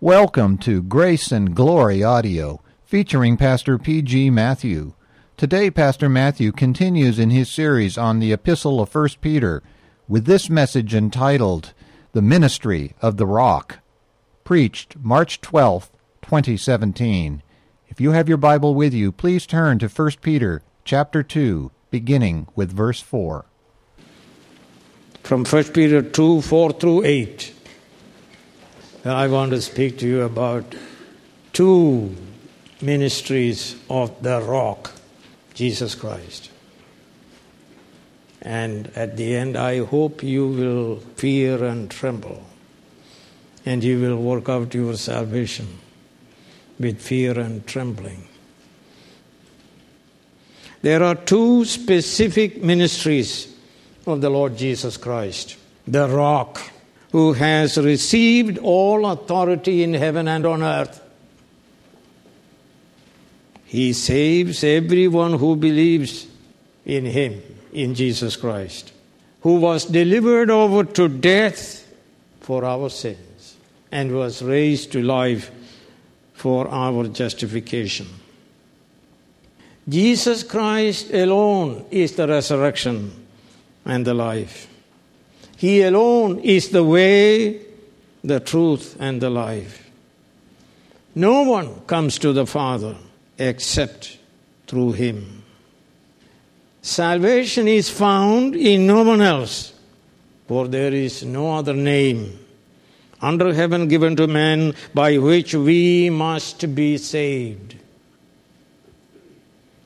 Welcome to Grace and Glory Audio, featuring Pastor P.G. Matthew. Today, Pastor Matthew continues in his series on the Epistle of 1 Peter with this message entitled, The Ministry of the Rock, preached March 12, 2017. If you have your Bible with you, please turn to 1 Peter chapter 2, beginning with verse 4. From 1 Peter 2 4 through 8. I want to speak to you about two ministries of the rock, Jesus Christ. And at the end, I hope you will fear and tremble, and you will work out your salvation with fear and trembling. There are two specific ministries of the Lord Jesus Christ the rock, who has received all authority in heaven and on earth. He saves everyone who believes in Him, in Jesus Christ, who was delivered over to death for our sins and was raised to life for our justification. Jesus Christ alone is the resurrection and the life. He alone is the way, the truth, and the life. No one comes to the Father except through Him. Salvation is found in no one else, for there is no other name under heaven given to man by which we must be saved.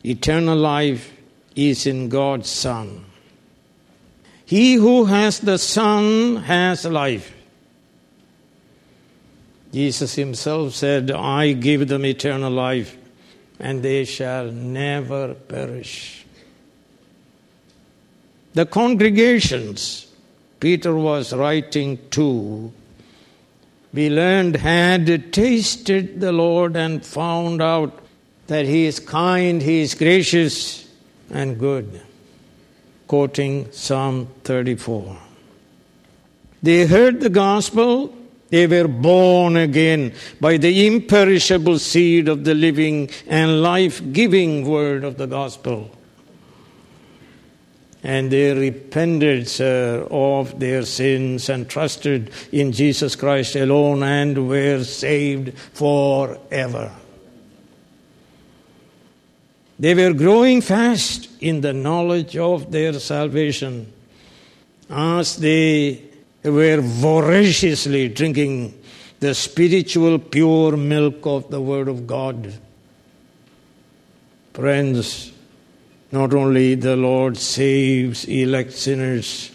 Eternal life is in God's Son. He who has the Son has life. Jesus himself said, I give them eternal life, and they shall never perish. The congregations Peter was writing to, we learned, had tasted the Lord and found out that He is kind, He is gracious, and good quoting Psalm 34. They heard the gospel, they were born again by the imperishable seed of the living and life giving word of the gospel. And they repented, sir, of their sins and trusted in Jesus Christ alone and were saved forever. They were growing fast in the knowledge of their salvation as they were voraciously drinking the spiritual pure milk of the Word of God. Friends, not only the Lord saves elect sinners,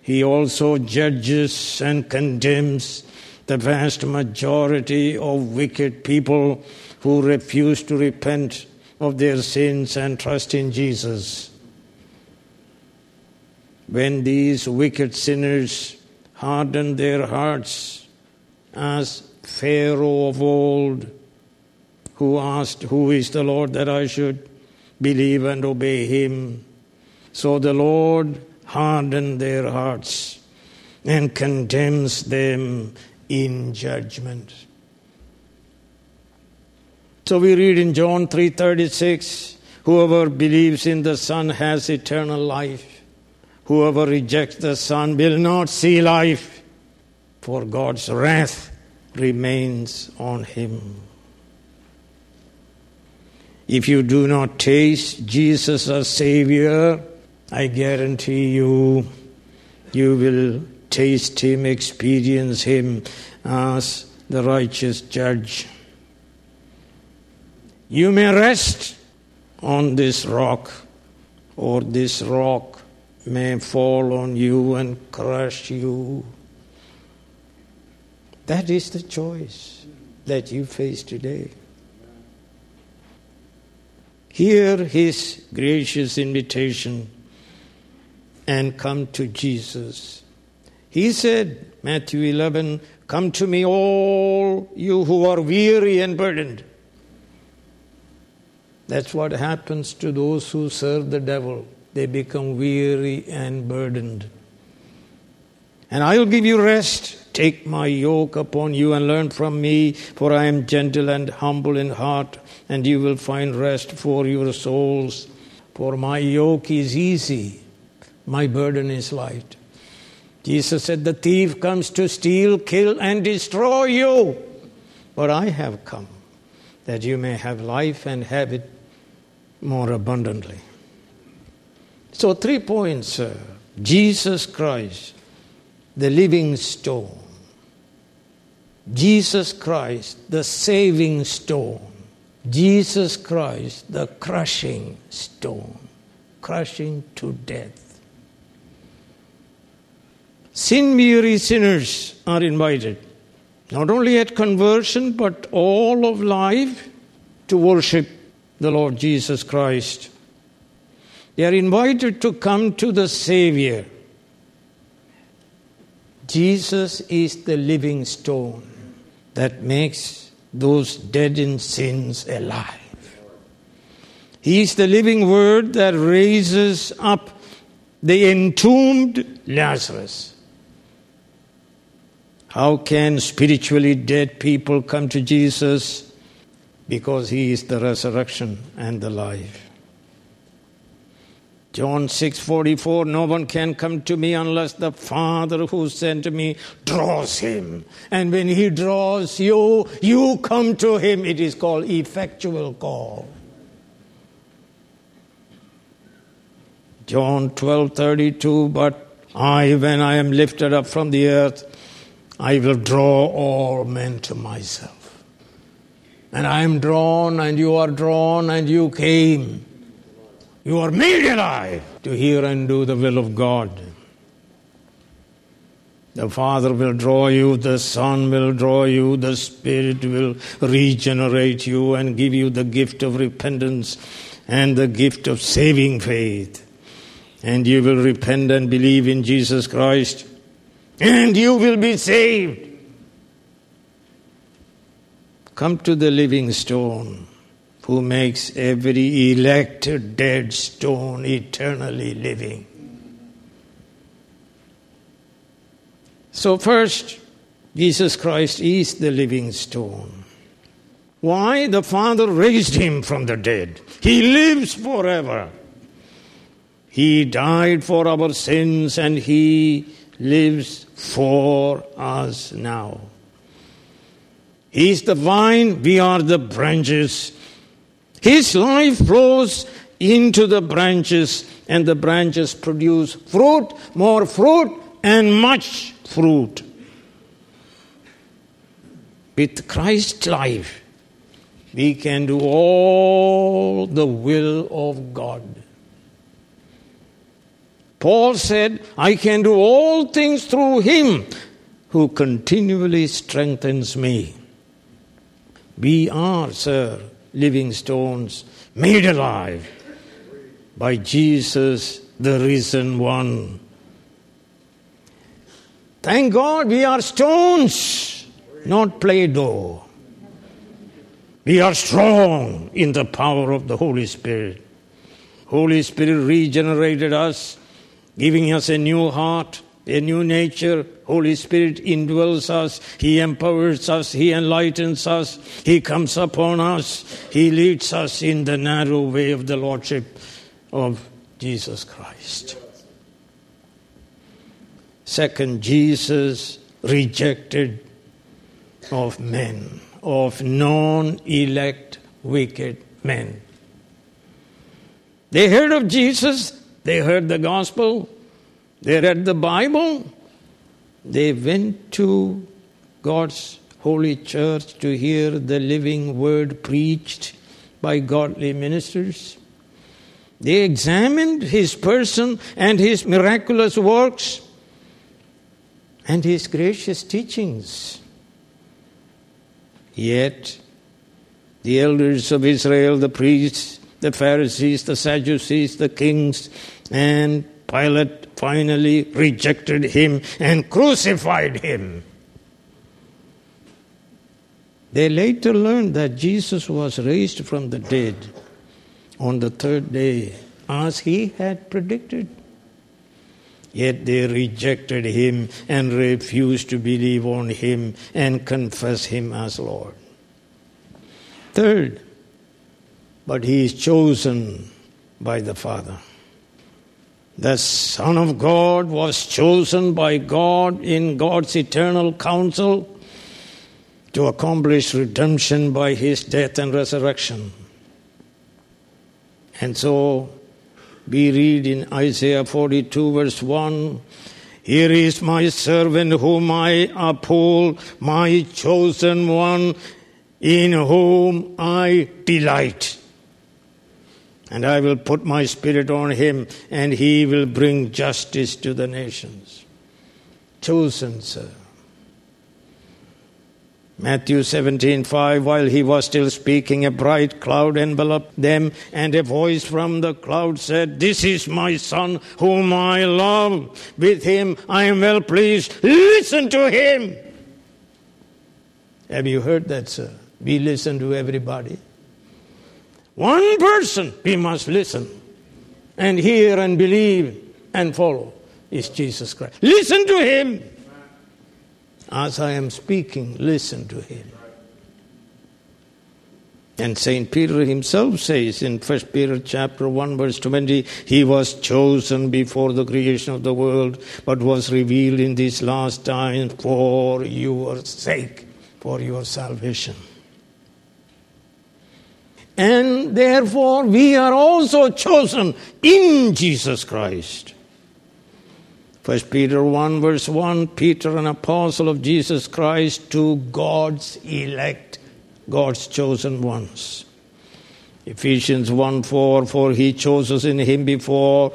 He also judges and condemns the vast majority of wicked people who refuse to repent of their sins and trust in Jesus. When these wicked sinners hardened their hearts, as Pharaoh of old, who asked, Who is the Lord that I should believe and obey him? So the Lord hardened their hearts and condemns them in judgment. So we read in John 3:36, whoever believes in the Son has eternal life. Whoever rejects the Son will not see life, for God's wrath remains on him. If you do not taste Jesus as Savior, I guarantee you, you will taste Him, experience Him as the righteous judge. You may rest on this rock, or this rock may fall on you and crush you. That is the choice that you face today. Hear his gracious invitation and come to Jesus. He said, Matthew 11, Come to me, all you who are weary and burdened that's what happens to those who serve the devil. They become weary and burdened. And I will give you rest. Take my yoke upon you and learn from me, for I am gentle and humble in heart, and you will find rest for your souls. For my yoke is easy, my burden is light. Jesus said, The thief comes to steal, kill, and destroy you. But I have come that you may have life and have it more abundantly. So, three points, sir. Jesus Christ, the living stone. Jesus Christ, the saving stone. Jesus Christ, the crushing stone, crushing to death. Sin weary sinners are invited, not only at conversion, but all of life to worship the Lord Jesus Christ. They are invited to come to the Savior. Jesus is the living stone that makes those dead in sins alive. He is the living word that raises up the entombed Lazarus. How can spiritually dead people come to Jesus? Because he is the resurrection and the life. John 6:44 No one can come to me unless the Father who sent me draws him. And when he draws you, you come to him. It is called effectual call. John 12:32 But I when I am lifted up from the earth I will draw all men to myself. And I am drawn and you are drawn and you came. You are made alive to hear and do the will of God. The Father will draw you, the Son will draw you, the Spirit will regenerate you and give you the gift of repentance and the gift of saving faith. And you will repent and believe in Jesus Christ, and you will be saved. Come to the living stone who makes every elected dead stone eternally living. So, first, Jesus Christ is the living stone. Why? The Father raised him from the dead. He lives forever. He died for our sins and he lives for us now. He is the vine, we are the branches. His life flows into the branches, and the branches produce fruit, more fruit, and much fruit. With Christ's life, we can do all the will of God. Paul said, I can do all things through him who continually strengthens me. We are, sir, living stones made alive by Jesus, the risen one. Thank God we are stones, not Play Doh. We are strong in the power of the Holy Spirit. Holy Spirit regenerated us, giving us a new heart, a new nature. Holy Spirit indwells us. He empowers us. He enlightens us. He comes upon us. He leads us in the narrow way of the Lordship of Jesus Christ. Second, Jesus rejected of men, of non elect wicked men. They heard of Jesus, they heard the gospel, they read the Bible, they went to God's holy church to hear the living word preached by godly ministers. They examined his person and his miraculous works and his gracious teachings. Yet, the elders of Israel, the priests, the Pharisees, the Sadducees, the kings, and Pilate finally rejected him and crucified him. They later learned that Jesus was raised from the dead on the third day, as he had predicted. Yet they rejected him and refused to believe on him and confess him as Lord. Third, but he is chosen by the Father. The Son of God was chosen by God in God's eternal counsel to accomplish redemption by his death and resurrection. And so we read in Isaiah 42, verse 1 Here is my servant whom I uphold, my chosen one, in whom I delight. And I will put my spirit on him, and he will bring justice to the nations. Chosen, sir. Matthew 17:5 while he was still speaking a bright cloud enveloped them and a voice from the cloud said this is my son whom I love. With him I am well pleased. Listen to him. Have you heard that sir? We listen to everybody one person we must listen and hear and believe and follow is Jesus Christ listen to him as I am speaking, listen to him. And St. Peter himself says in 1 Peter chapter 1 verse 20, he was chosen before the creation of the world, but was revealed in these last times for your sake, for your salvation. And therefore we are also chosen in Jesus Christ. First Peter 1 verse 1, Peter, an apostle of Jesus Christ, to God's elect, God's chosen ones. Ephesians 1 4, for he chose us in him before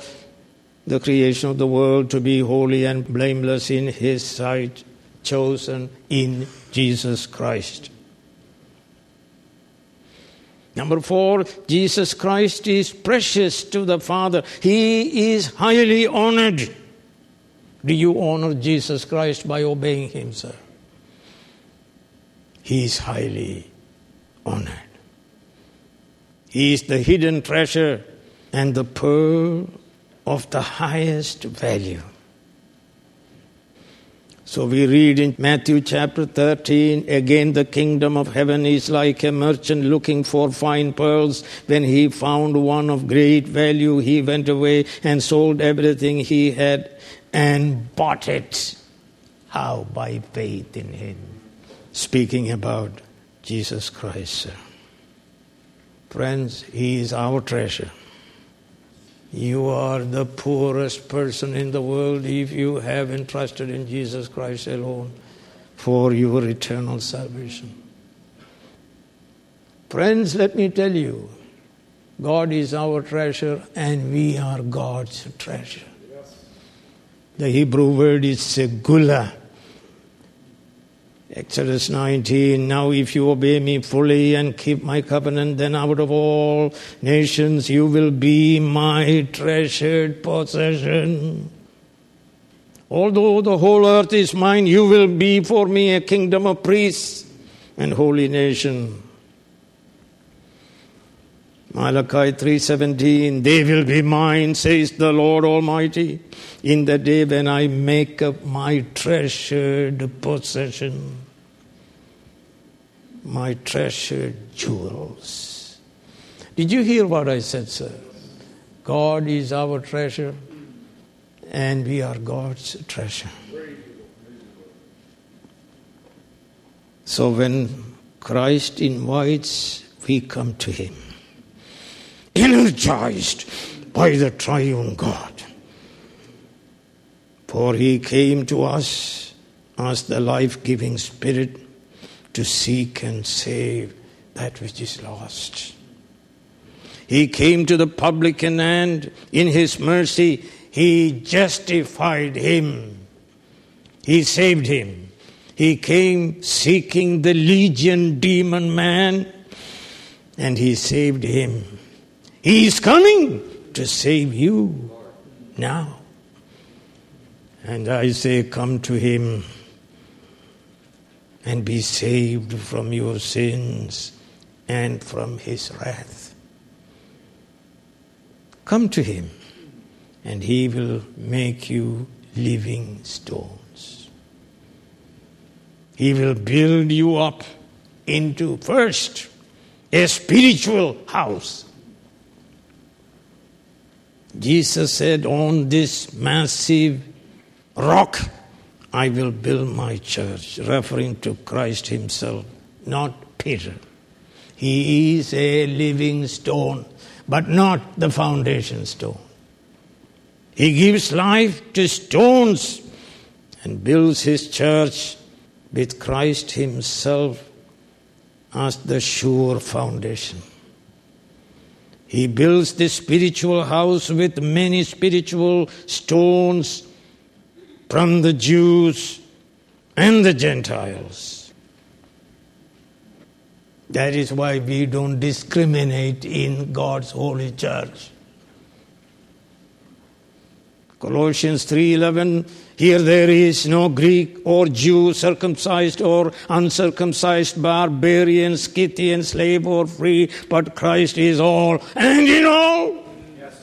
the creation of the world to be holy and blameless in his sight, chosen in Jesus Christ. Number four, Jesus Christ is precious to the Father. He is highly honored. Do you honor Jesus Christ by obeying Him, sir? He is highly honored. He is the hidden treasure and the pearl of the highest value. So we read in Matthew chapter 13 again, the kingdom of heaven is like a merchant looking for fine pearls. When he found one of great value, he went away and sold everything he had and bought it. How? By faith in Him. Speaking about Jesus Christ. Friends, He is our treasure. You are the poorest person in the world if you have entrusted in Jesus Christ alone for your eternal salvation. Friends, let me tell you, God is our treasure and we are God's treasure. The Hebrew word is segula. Exodus 19, now if you obey me fully and keep my covenant, then out of all nations you will be my treasured possession. Although the whole earth is mine, you will be for me a kingdom of priests and holy nation. Malachi 3:17 They will be mine says the Lord Almighty. In the day when I make up my treasured possession my treasured jewels. Did you hear what I said sir? God is our treasure and we are God's treasure. So when Christ invites we come to him energized by the triune God. For he came to us as the life giving Spirit to seek and save that which is lost. He came to the publican and in his mercy he justified him. He saved him. He came seeking the legion demon man and he saved him. He is coming to save you now. And I say, Come to Him and be saved from your sins and from His wrath. Come to Him and He will make you living stones. He will build you up into first a spiritual house. Jesus said, On this massive rock I will build my church, referring to Christ Himself, not Peter. He is a living stone, but not the foundation stone. He gives life to stones and builds His church with Christ Himself as the sure foundation. He builds the spiritual house with many spiritual stones from the Jews and the Gentiles. That is why we don't discriminate in God's holy church. Colossians 3:11 here there is no Greek or Jew, circumcised or uncircumcised, barbarian, Scythian, slave or free, but Christ is all and in all. Yes.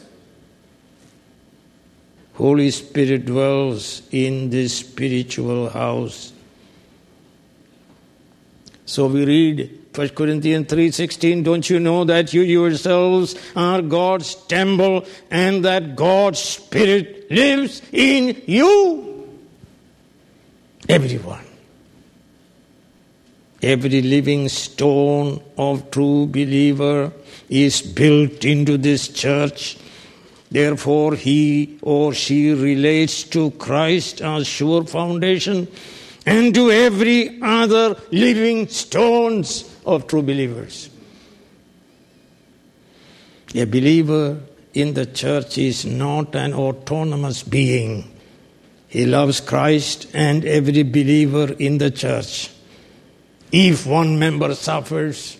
Holy Spirit dwells in this spiritual house. So we read 1 Corinthians 3:16 don't you know that you yourselves are God's temple and that God's spirit lives in you? Everyone. Every living stone of true believer is built into this church. Therefore he or she relates to Christ as sure foundation and to every other living stones of true believers. A believer in the church is not an autonomous being. He loves Christ and every believer in the church. If one member suffers,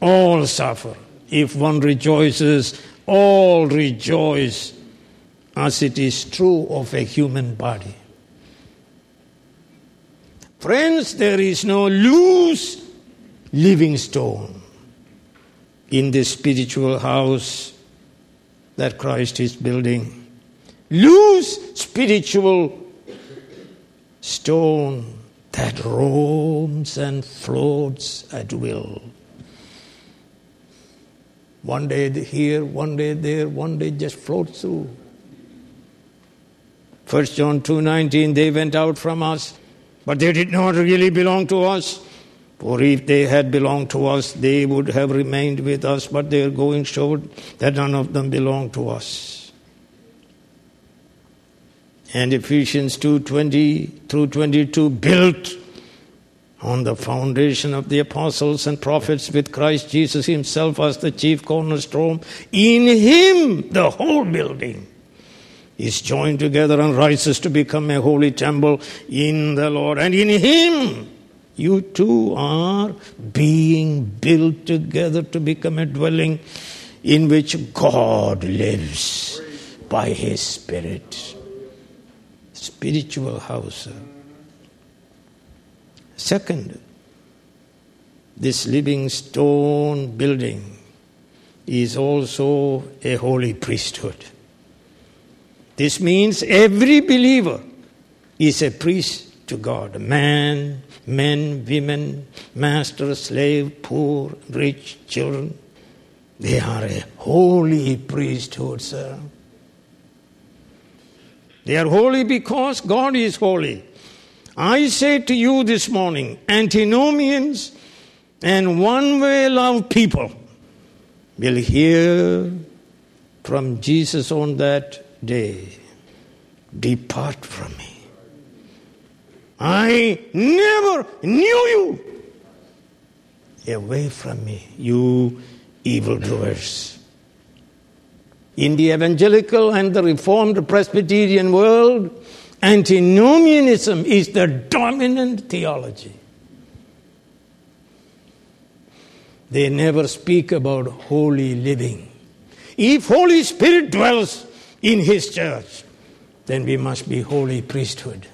all suffer. If one rejoices, all rejoice, as it is true of a human body. Friends, there is no loose living stone in this spiritual house that Christ is building. Loose spiritual stone that roams and floats at will. One day here, one day there, one day just floats through. 1 John 2:19 they went out from us but they did not really belong to us for if they had belonged to us, they would have remained with us, but their going showed that none of them belonged to us. And Ephesians 2:20 through 22 built on the foundation of the apostles and prophets with Christ Jesus himself as the chief cornerstone. In him the whole building is joined together and rises to become a holy temple in the Lord. And in him you two are being built together to become a dwelling in which God lives by His Spirit. Spiritual house. Second, this living stone building is also a holy priesthood. This means every believer is a priest to God man, men, women, master, slave, poor, rich, children. They are a holy priesthood, sir. They are holy because God is holy. I say to you this morning, antinomians and one way love people will hear from Jesus on that day Depart from me. I never knew you. Away from me, you evildoers. In the evangelical and the Reformed Presbyterian world, antinomianism is the dominant theology. They never speak about holy living. If Holy Spirit dwells in His church, then we must be holy priesthood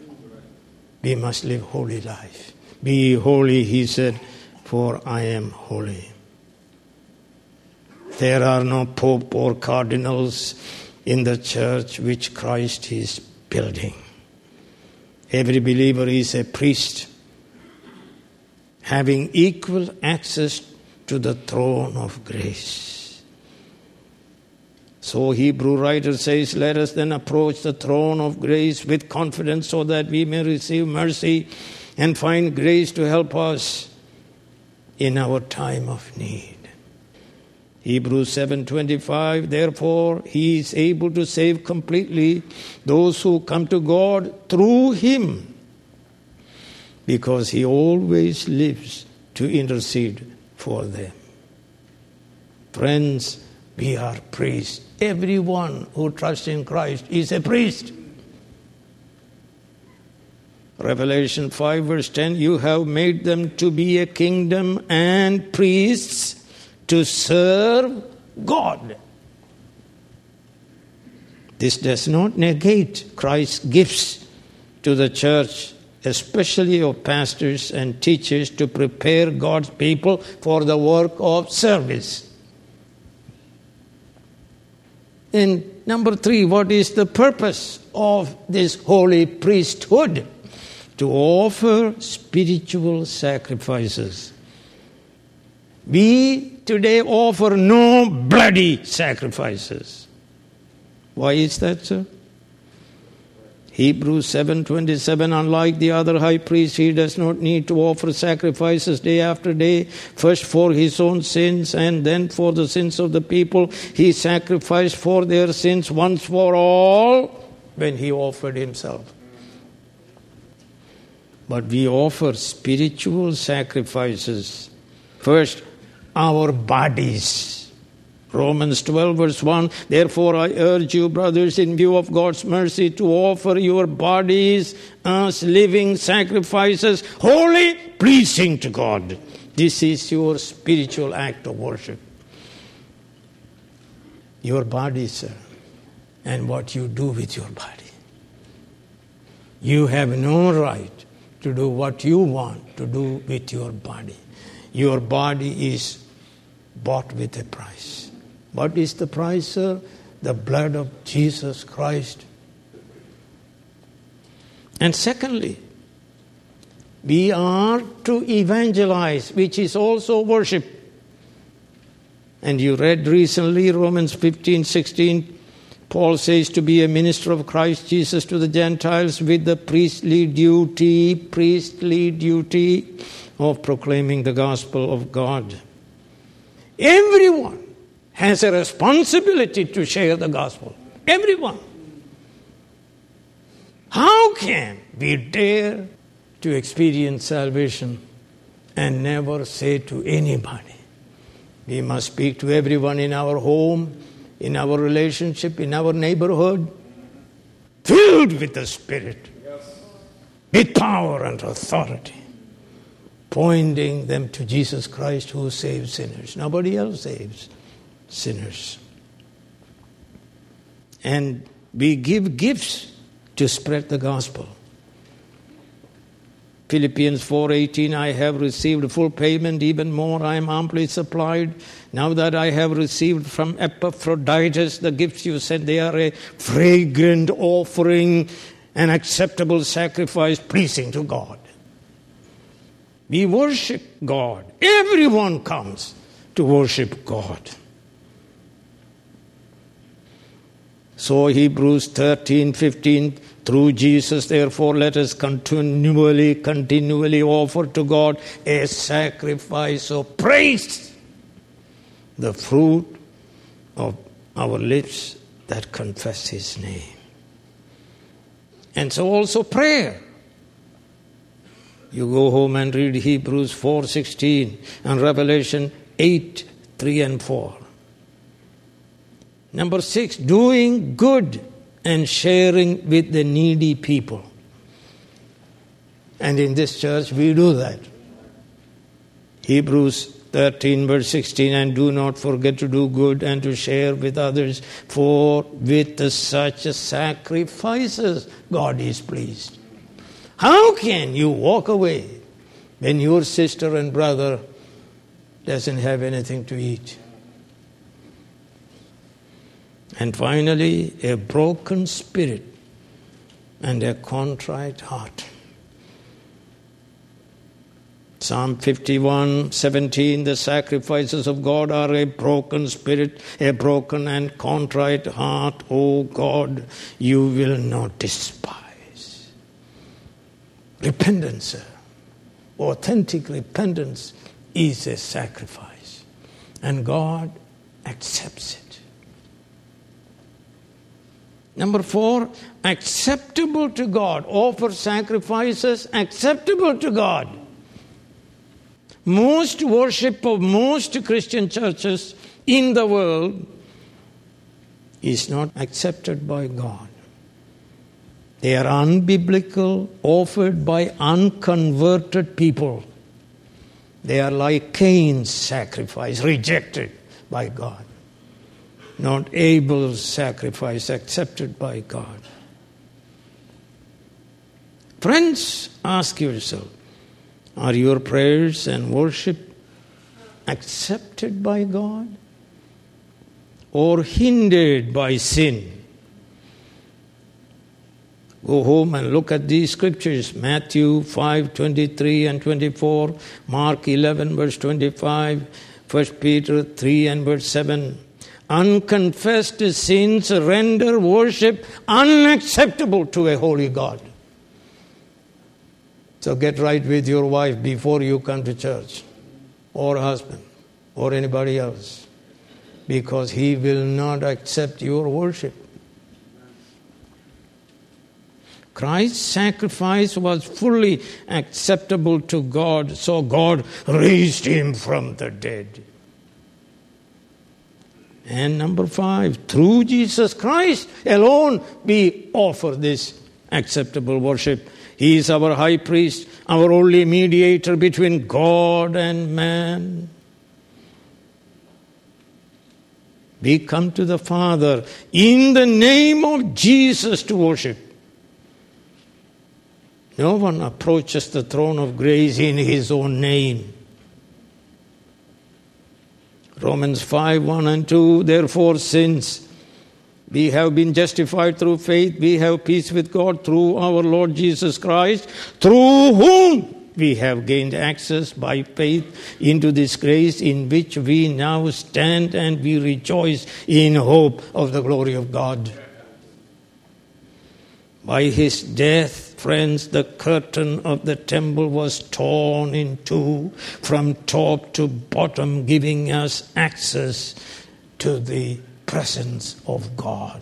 we must live holy life. Be holy, he said, for I am holy. There are no pope or cardinals in the church which Christ is building. Every believer is a priest having equal access to the throne of grace. So, Hebrew writer says, Let us then approach the throne of grace with confidence so that we may receive mercy and find grace to help us in our time of need. Hebrews 7:25 Therefore he is able to save completely those who come to God through him because he always lives to intercede for them. Friends, we are priests. Everyone who trusts in Christ is a priest. Revelation 5, verse 10 You have made them to be a kingdom and priests to serve God. This does not negate Christ's gifts to the church, especially of pastors and teachers, to prepare God's people for the work of service. And number three, what is the purpose of this holy priesthood? To offer spiritual sacrifices. We today offer no bloody sacrifices. Why is that, sir? Hebrews 7:27 unlike the other high priest he does not need to offer sacrifices day after day. First for his own sins and then for the sins of the people. He sacrificed for their sins once for all when he offered himself. But we offer spiritual sacrifices. First our bodies Romans 12, verse 1 Therefore, I urge you, brothers, in view of God's mercy, to offer your bodies as living sacrifices, holy, pleasing to God. This is your spiritual act of worship. Your body, sir, and what you do with your body. You have no right to do what you want to do with your body. Your body is bought with a price. What is the price, sir? The blood of Jesus Christ. And secondly, we are to evangelize, which is also worship. And you read recently Romans 15 16. Paul says to be a minister of Christ Jesus to the Gentiles with the priestly duty, priestly duty of proclaiming the gospel of God. Everyone has a responsibility to share the gospel. Everyone. How can we dare to experience salvation and never say to anybody? We must speak to everyone in our home, in our relationship, in our neighborhood, filled with the Spirit, with power and authority, pointing them to Jesus Christ who saves sinners. Nobody else saves sinners. And we give gifts to spread the gospel. Philippians 4:18 I have received full payment even more. I am amply supplied. Now that I have received from Epaphroditus the gifts you sent they are a fragrant offering an acceptable sacrifice pleasing to God. We worship God. Everyone comes to worship God So Hebrews 13, 15, through Jesus, therefore, let us continually, continually offer to God a sacrifice of praise, the fruit of our lips that confess His name. And so also prayer. You go home and read Hebrews 4:16 and Revelation 8, 3 and 4. Number six, doing good and sharing with the needy people. And in this church, we do that. Hebrews 13, verse 16, and do not forget to do good and to share with others, for with such sacrifices God is pleased. How can you walk away when your sister and brother doesn't have anything to eat? And finally, a broken spirit and a contrite heart. Psalm 51 17 The sacrifices of God are a broken spirit, a broken and contrite heart. O God, you will not despise. Repentance, authentic repentance, is a sacrifice, and God accepts it. Number four, acceptable to God. Offer sacrifices acceptable to God. Most worship of most Christian churches in the world is not accepted by God. They are unbiblical, offered by unconverted people. They are like Cain's sacrifice, rejected by God. Not Abel's sacrifice, accepted by God. Friends, ask yourself are your prayers and worship accepted by God or hindered by sin? Go home and look at these scriptures Matthew 5 23 and 24, Mark 11, verse 25, 1 Peter 3 and verse 7. Unconfessed sins render worship unacceptable to a holy God. So get right with your wife before you come to church, or husband, or anybody else, because he will not accept your worship. Christ's sacrifice was fully acceptable to God, so God raised him from the dead. And number five, through Jesus Christ alone, we offer this acceptable worship he is our high priest, our only mediator between God and man. We come to the Father in the name of Jesus to worship. No one approaches the throne of grace in his own name. Romans 5 1 and 2 Therefore, since we have been justified through faith. We have peace with God through our Lord Jesus Christ, through whom we have gained access by faith into this grace in which we now stand and we rejoice in hope of the glory of God. By his death, friends, the curtain of the temple was torn in two from top to bottom, giving us access to the presence of God.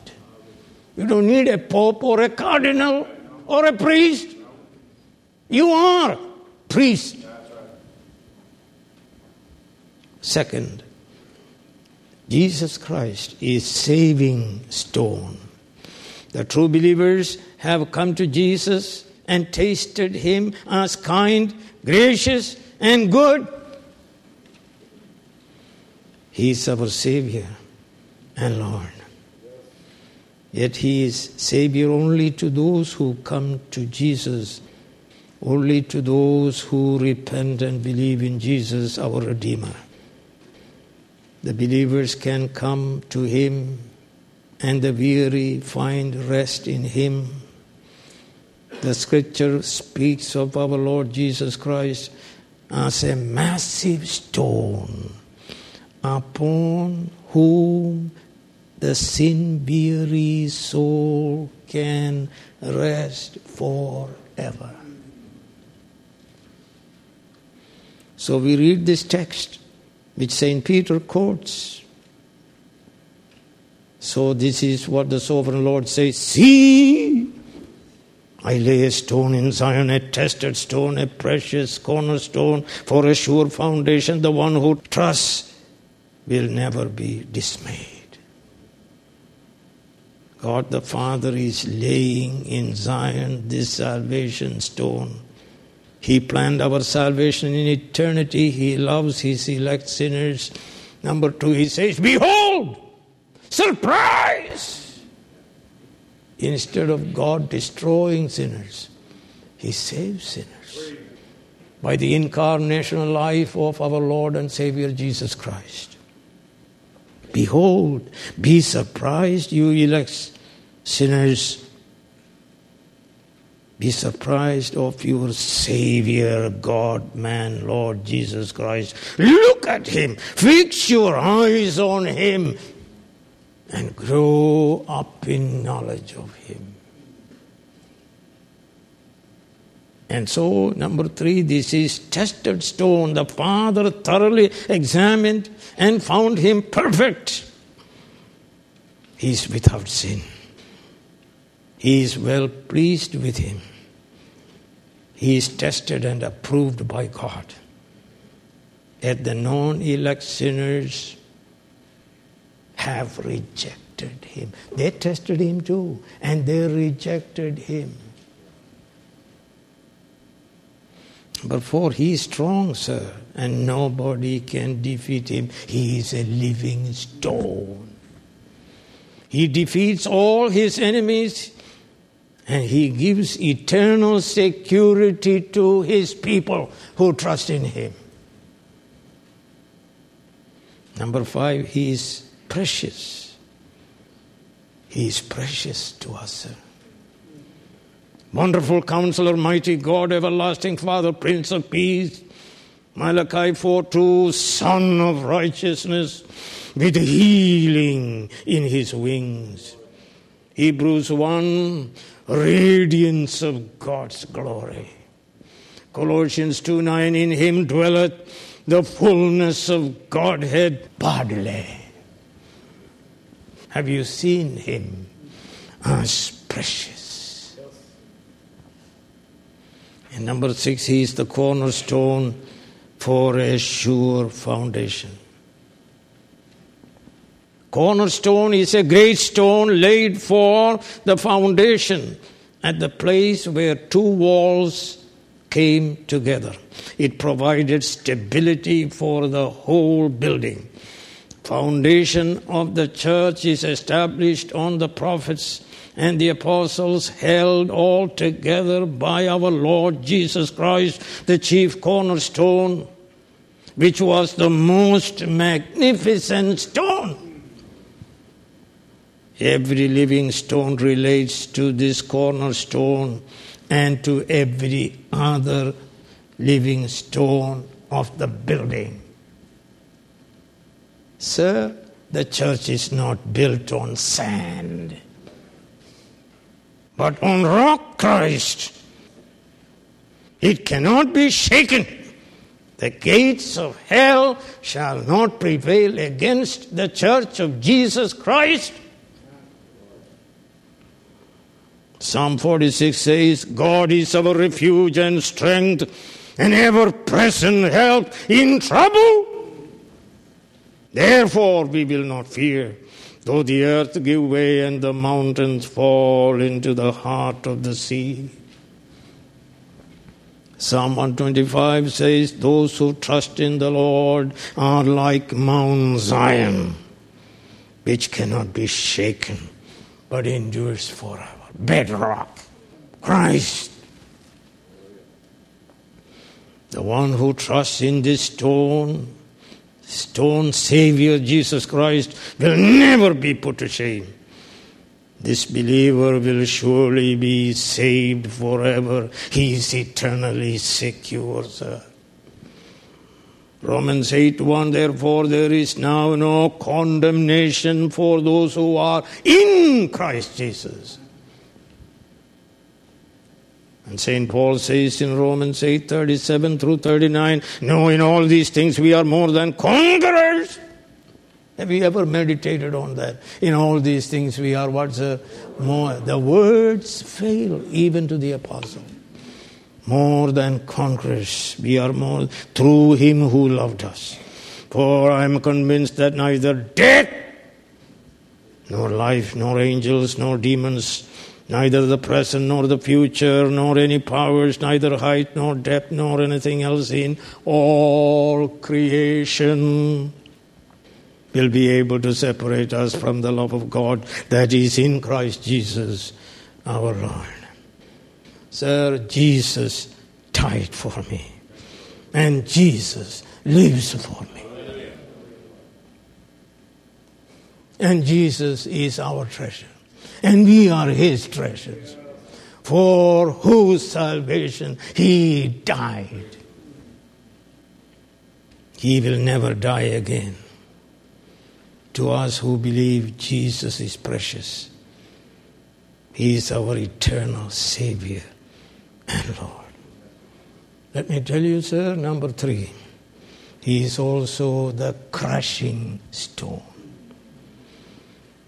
You don't need a pope or a cardinal or a priest. You are priest. Second, Jesus Christ is saving stone. The true believers have come to Jesus and tasted him as kind, gracious, and good. He is our Savior and Lord. Yet He is Savior only to those who come to Jesus, only to those who repent and believe in Jesus, our Redeemer. The believers can come to Him, and the weary find rest in Him. The scripture speaks of our Lord Jesus Christ as a massive stone upon whom the sin weary soul can rest forever. So we read this text which St. Peter quotes. So this is what the sovereign Lord says See, I lay a stone in Zion, a tested stone, a precious cornerstone for a sure foundation. The one who trusts will never be dismayed. God the Father is laying in Zion this salvation stone. He planned our salvation in eternity. He loves his elect sinners. Number two, he says, Behold, surprise! Instead of God destroying sinners, he saves sinners by the incarnational life of our Lord and Savior Jesus Christ. Behold, be surprised, you elect sinners. Be surprised of your Savior, God, man, Lord Jesus Christ. Look at Him. Fix your eyes on Him and grow up in knowledge of Him. And so, number three, this is tested stone. The Father thoroughly examined and found him perfect. He is without sin. He is well pleased with him. He is tested and approved by God. Yet the non elect sinners have rejected him. They tested him too, and they rejected him. For he is strong, sir, and nobody can defeat him. He is a living stone. He defeats all his enemies and he gives eternal security to his people who trust in him. Number five, he is precious. He is precious to us. Wonderful counselor, mighty God, everlasting Father, Prince of Peace. Malachi 4 2, Sun of righteousness, with healing in his wings. Hebrews 1, radiance of God's glory. Colossians 2 9, in him dwelleth the fullness of Godhead bodily. Have you seen him as precious? And number six, he is the cornerstone for a sure foundation. Cornerstone is a great stone laid for the foundation at the place where two walls came together. It provided stability for the whole building. Foundation of the church is established on the prophets and the apostles held all together by our Lord Jesus Christ, the chief cornerstone, which was the most magnificent stone. Every living stone relates to this cornerstone and to every other living stone of the building. Sir, the church is not built on sand but on rock Christ. It cannot be shaken. The gates of hell shall not prevail against the church of Jesus Christ. Psalm 46 says, God is our refuge and strength, and ever present help in trouble. Therefore, we will not fear. Though the earth give way and the mountains fall into the heart of the sea. Psalm 125 says, Those who trust in the Lord are like Mount Zion, which cannot be shaken, but endures forever. Bedrock, Christ. The one who trusts in this stone stone Savior Jesus Christ will never be put to shame. This believer will surely be saved forever. He is eternally secure, sir. Romans 8 1 Therefore, there is now no condemnation for those who are in Christ Jesus. And St. Paul says in Romans 8 37 through 39, No, in all these things we are more than conquerors. Have you ever meditated on that? In all these things we are what's a, more? The words fail even to the apostle. More than conquerors. We are more through him who loved us. For I am convinced that neither death, nor life, nor angels, nor demons, neither the present nor the future, nor any powers, neither height nor depth, nor anything else in all creation will be able to separate us from the love of God that is in Christ Jesus our Lord. Sir, Jesus died for me, and Jesus lives for me. And Jesus is our treasure. And we are his treasures. For whose salvation he died. He will never die again. To us who believe Jesus is precious, he is our eternal Savior and Lord. Let me tell you, sir, number three, he is also the crushing stone.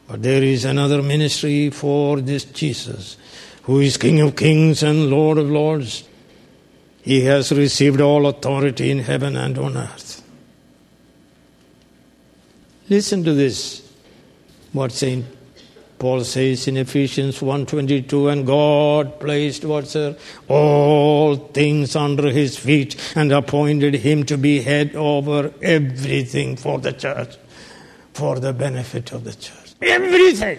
But there is another ministry for this Jesus, who is King of kings and Lord of lords. He has received all authority in heaven and on earth. Listen to this, what St. Paul says in Ephesians 1:22, and God placed what sir all things under his feet and appointed him to be head over everything for the church, for the benefit of the church. Everything.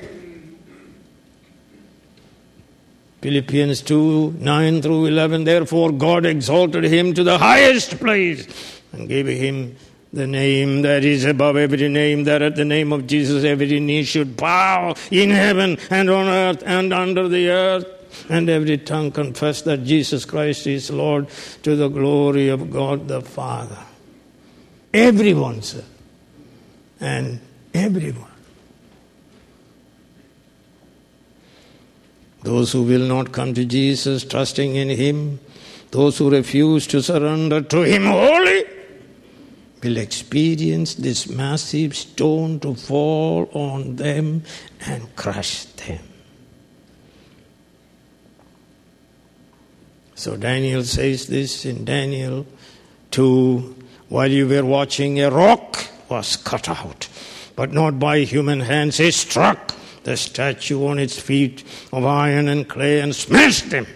Philippians 2 9 through 11. Therefore, God exalted him to the highest place and gave him the name that is above every name, that at the name of Jesus every knee should bow in heaven and on earth and under the earth, and every tongue confess that Jesus Christ is Lord to the glory of God the Father. Everyone, sir. And everyone. Those who will not come to Jesus trusting in Him, those who refuse to surrender to Him wholly, will experience this massive stone to fall on them and crush them. So Daniel says this in Daniel 2 while you were watching, a rock was cut out, but not by human hands. it struck the statue on its feet of iron and clay and smashed them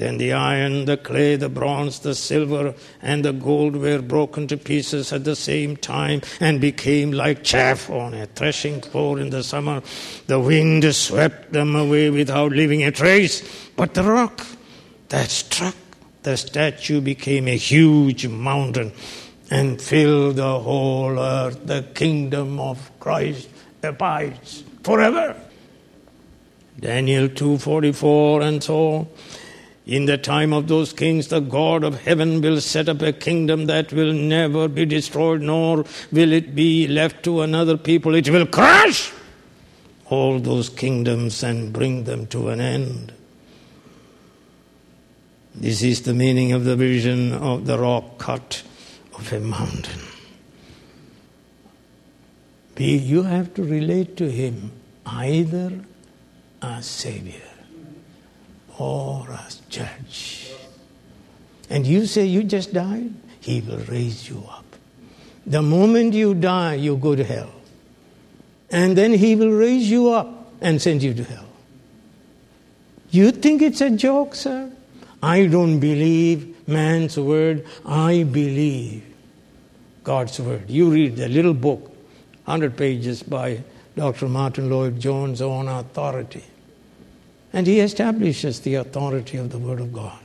then the iron, the clay, the bronze, the silver, and the gold were broken to pieces at the same time and became like chaff on a threshing floor in the summer. The wind swept them away without leaving a trace. But the rock that struck the statue became a huge mountain and filled the whole earth. The kingdom of Christ abides forever. Daniel 2:44 and so. In the time of those kings, the God of heaven will set up a kingdom that will never be destroyed, nor will it be left to another people. It will crush all those kingdoms and bring them to an end. This is the meaning of the vision of the rock cut of a mountain. You have to relate to him either as Savior or as judge. And you say you just died, he will raise you up. The moment you die, you go to hell. And then he will raise you up and send you to hell. You think it's a joke, sir? I don't believe man's word. I believe God's word. You read the little book, 100 pages by Dr. Martyn Lloyd-Jones on authority. And he establishes the authority of the Word of God,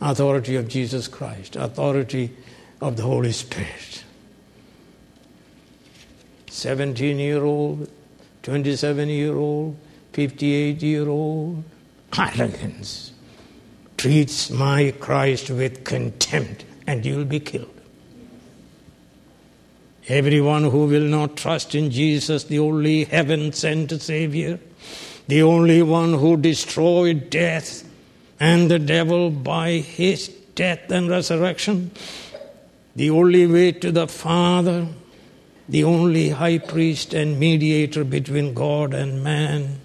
authority of Jesus Christ, authority of the Holy Spirit. 17 year old, 27 year old, 58 year old, arrogance treats my Christ with contempt, and you'll be killed. Everyone who will not trust in Jesus, the only heaven sent Savior, the only one who destroyed death and the devil by his death and resurrection, the only way to the Father, the only high priest and mediator between God and man,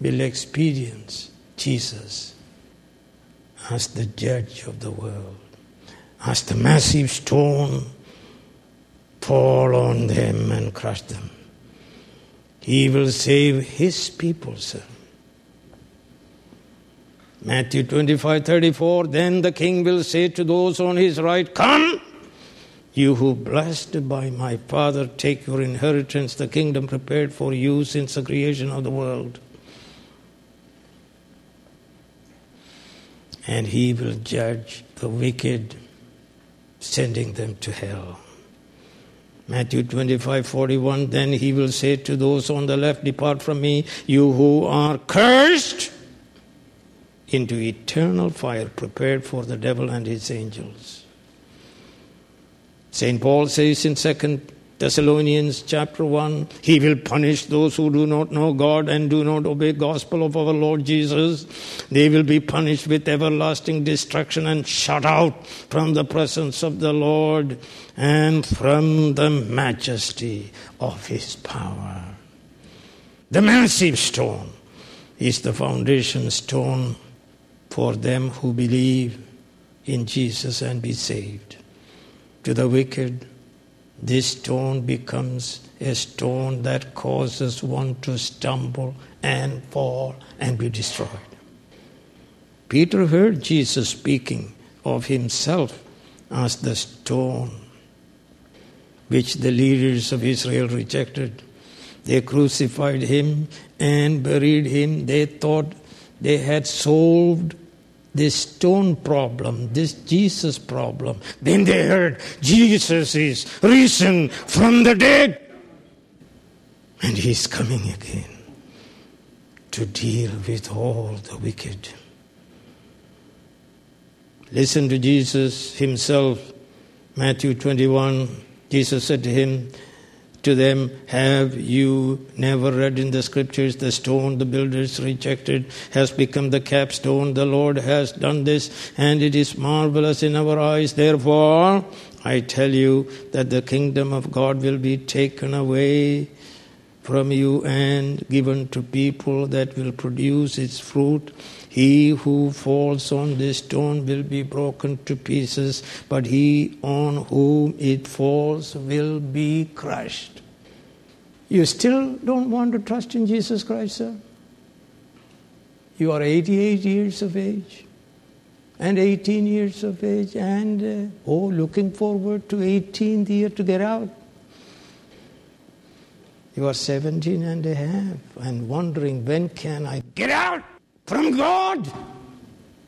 will experience Jesus as the judge of the world, as the massive stone fall on them and crush them. He will save his people, sir. Matthew 25 34 Then the king will say to those on his right, Come, you who blessed by my Father, take your inheritance, the kingdom prepared for you since the creation of the world. And he will judge the wicked, sending them to hell. Matthew 25 41. Then he will say to those on the left, Depart from me, you who are cursed, into eternal fire prepared for the devil and his angels. St. Paul says in 2 Thessalonians chapter 1 he will punish those who do not know God and do not obey the gospel of our Lord Jesus. They will be punished with everlasting destruction and shut out from the presence of the Lord and from the majesty of his power. The massive stone is the foundation stone for them who believe in Jesus and be saved. To the wicked this stone becomes a stone that causes one to stumble and fall and be destroyed. Peter heard Jesus speaking of himself as the stone which the leaders of Israel rejected. They crucified him and buried him. They thought they had solved this stone problem, this Jesus problem. Then they heard Jesus is risen from the dead. And he's coming again to deal with all the wicked. Listen to Jesus himself. Matthew 21, Jesus said to him, to them, Have you never read in the scriptures the stone the builders rejected has become the capstone? The Lord has done this, and it is marvelous in our eyes. Therefore, I tell you that the kingdom of God will be taken away from you and given to people that will produce its fruit. He who falls on this stone will be broken to pieces, but he on whom it falls will be crushed. You still don't want to trust in Jesus Christ, sir? You are 88 years of age and 18 years of age and, uh, oh, looking forward to 18th year to get out. You are 17 and a half and wondering when can I get out? from God,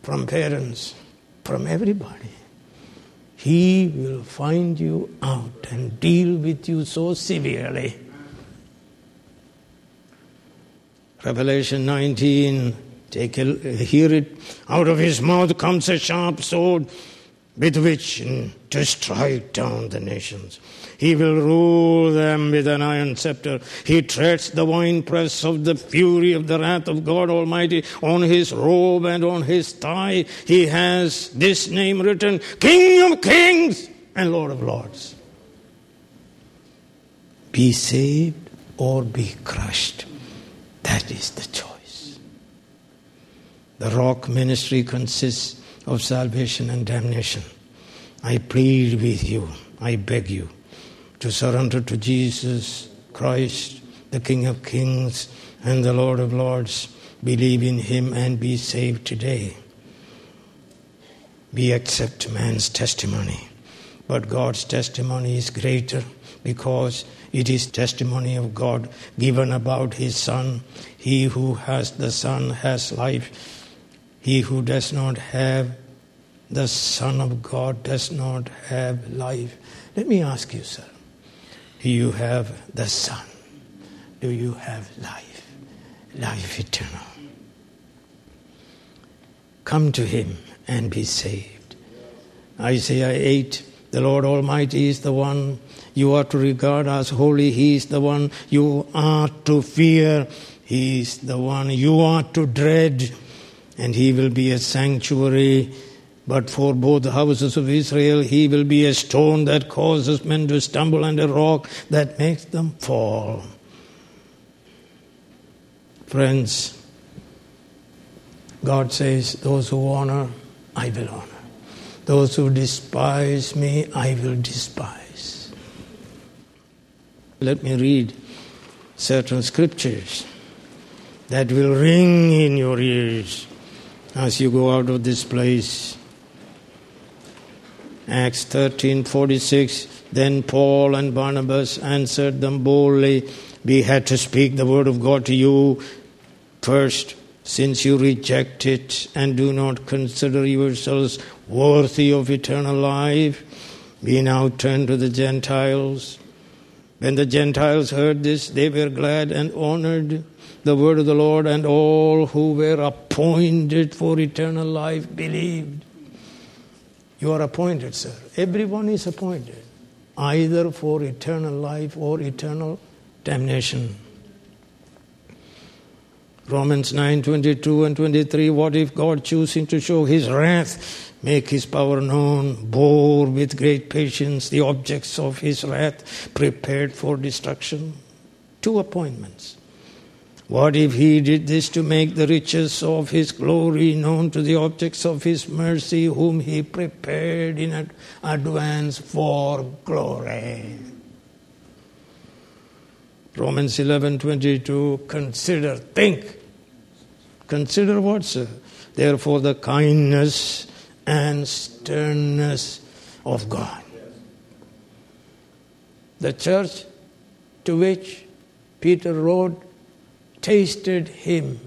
from parents, from everybody. He will find you out and deal with you so severely. Revelation 19, take a, hear it. Out of his mouth comes a sharp sword with which to strike down the nations. He will rule them with an iron scepter. He treads the winepress of the fury of the wrath of God Almighty. On his robe and on his thigh, he has this name written King of Kings and Lord of Lords. Be saved or be crushed. That is the choice. The rock ministry consists of salvation and damnation. I plead with you, I beg you, to surrender to Jesus Christ, the King of Kings and the Lord of Lords. Believe in Him and be saved today. We accept man's testimony, but God's testimony is greater because it is testimony of God given about His Son. He who has the Son has life. He who does not have the Son of God does not have life. Let me ask you, sir. Do you have the Son? Do you have life? Life eternal. Come to Him and be saved. Isaiah 8 The Lord Almighty is the one you are to regard as holy. He is the one you are to fear. He is the one you are to dread. And He will be a sanctuary but for both the houses of Israel, he will be a stone that causes men to stumble and a rock that makes them fall. Friends, God says, Those who honor, I will honor. Those who despise me, I will despise. Let me read certain scriptures that will ring in your ears as you go out of this place. Acts 13:46 Then Paul and Barnabas answered them boldly we had to speak the word of God to you first since you reject it and do not consider yourselves worthy of eternal life we now turn to the Gentiles When the Gentiles heard this, they were glad and honored the word of the Lord, and all who were appointed for eternal life believed. You are appointed, sir. Everyone is appointed, either for eternal life or eternal damnation. Romans 9 22 and 23 What if God, choosing to show his wrath, make his power known, bore with great patience the objects of his wrath prepared for destruction? Two appointments. What if he did this to make the riches of his glory known to the objects of his mercy, whom he prepared in advance for glory? Romans 11:22 consider think. Consider what sir? Therefore the kindness and sternness of God. The church to which Peter wrote tasted him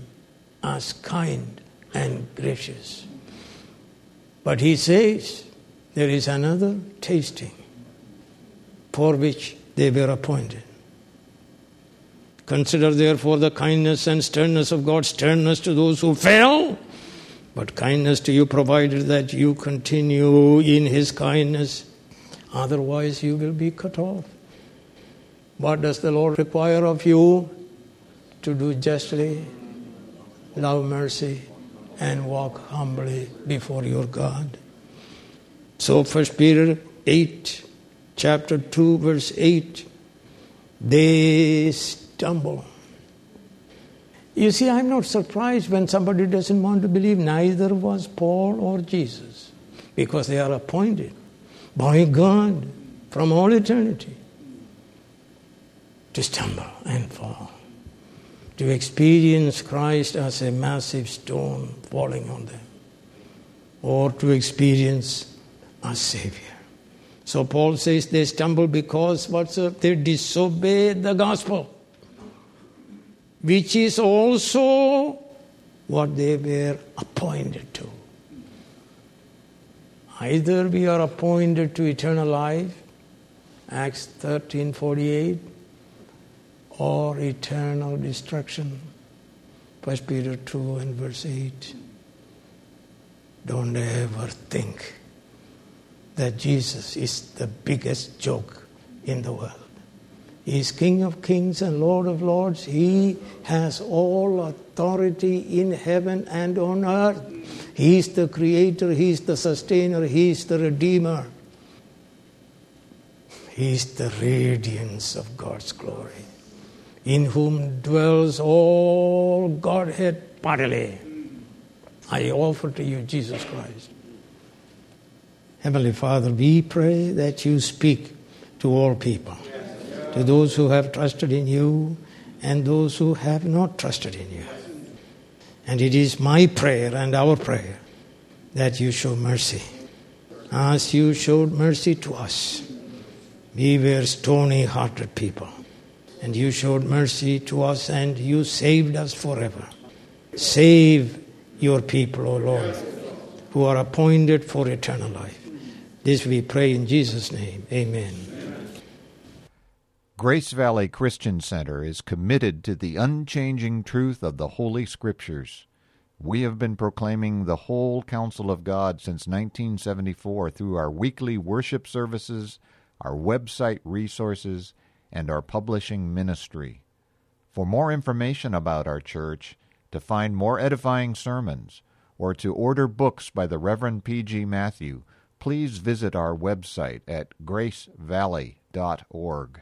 as kind and gracious. But he says there is another tasting for which they were appointed Consider therefore the kindness and sternness of God, sternness to those who fail, but kindness to you, provided that you continue in His kindness. Otherwise, you will be cut off. What does the Lord require of you? To do justly, love mercy, and walk humbly before your God. So, First Peter 8, chapter 2, verse 8, they stumble. You see, I'm not surprised when somebody doesn't want to believe. Neither was Paul or Jesus, because they are appointed by God from all eternity to stumble and fall, to experience Christ as a massive stone falling on them, or to experience a Savior. So Paul says they stumble because what's up? They disobey the gospel which is also what they were appointed to. Either we are appointed to eternal life, Acts 13:48, or eternal destruction, 1 Peter 2 and verse 8. Don't ever think that Jesus is the biggest joke in the world. He is King of kings and Lord of lords. He has all authority in heaven and on earth. He is the creator, He is the sustainer, He is the redeemer. He is the radiance of God's glory, in whom dwells all Godhead bodily. I offer to you Jesus Christ. Heavenly Father, we pray that you speak to all people to those who have trusted in you and those who have not trusted in you. And it is my prayer and our prayer that you show mercy. As you showed mercy to us, we were stony hearted people. And you showed mercy to us and you saved us forever. Save your people, O Lord, who are appointed for eternal life. This we pray in Jesus' name. Amen. Grace Valley Christian Center is committed to the unchanging truth of the Holy Scriptures. We have been proclaiming the whole counsel of God since 1974 through our weekly worship services, our website resources, and our publishing ministry. For more information about our church, to find more edifying sermons, or to order books by the Reverend P.G. Matthew, please visit our website at gracevalley.org.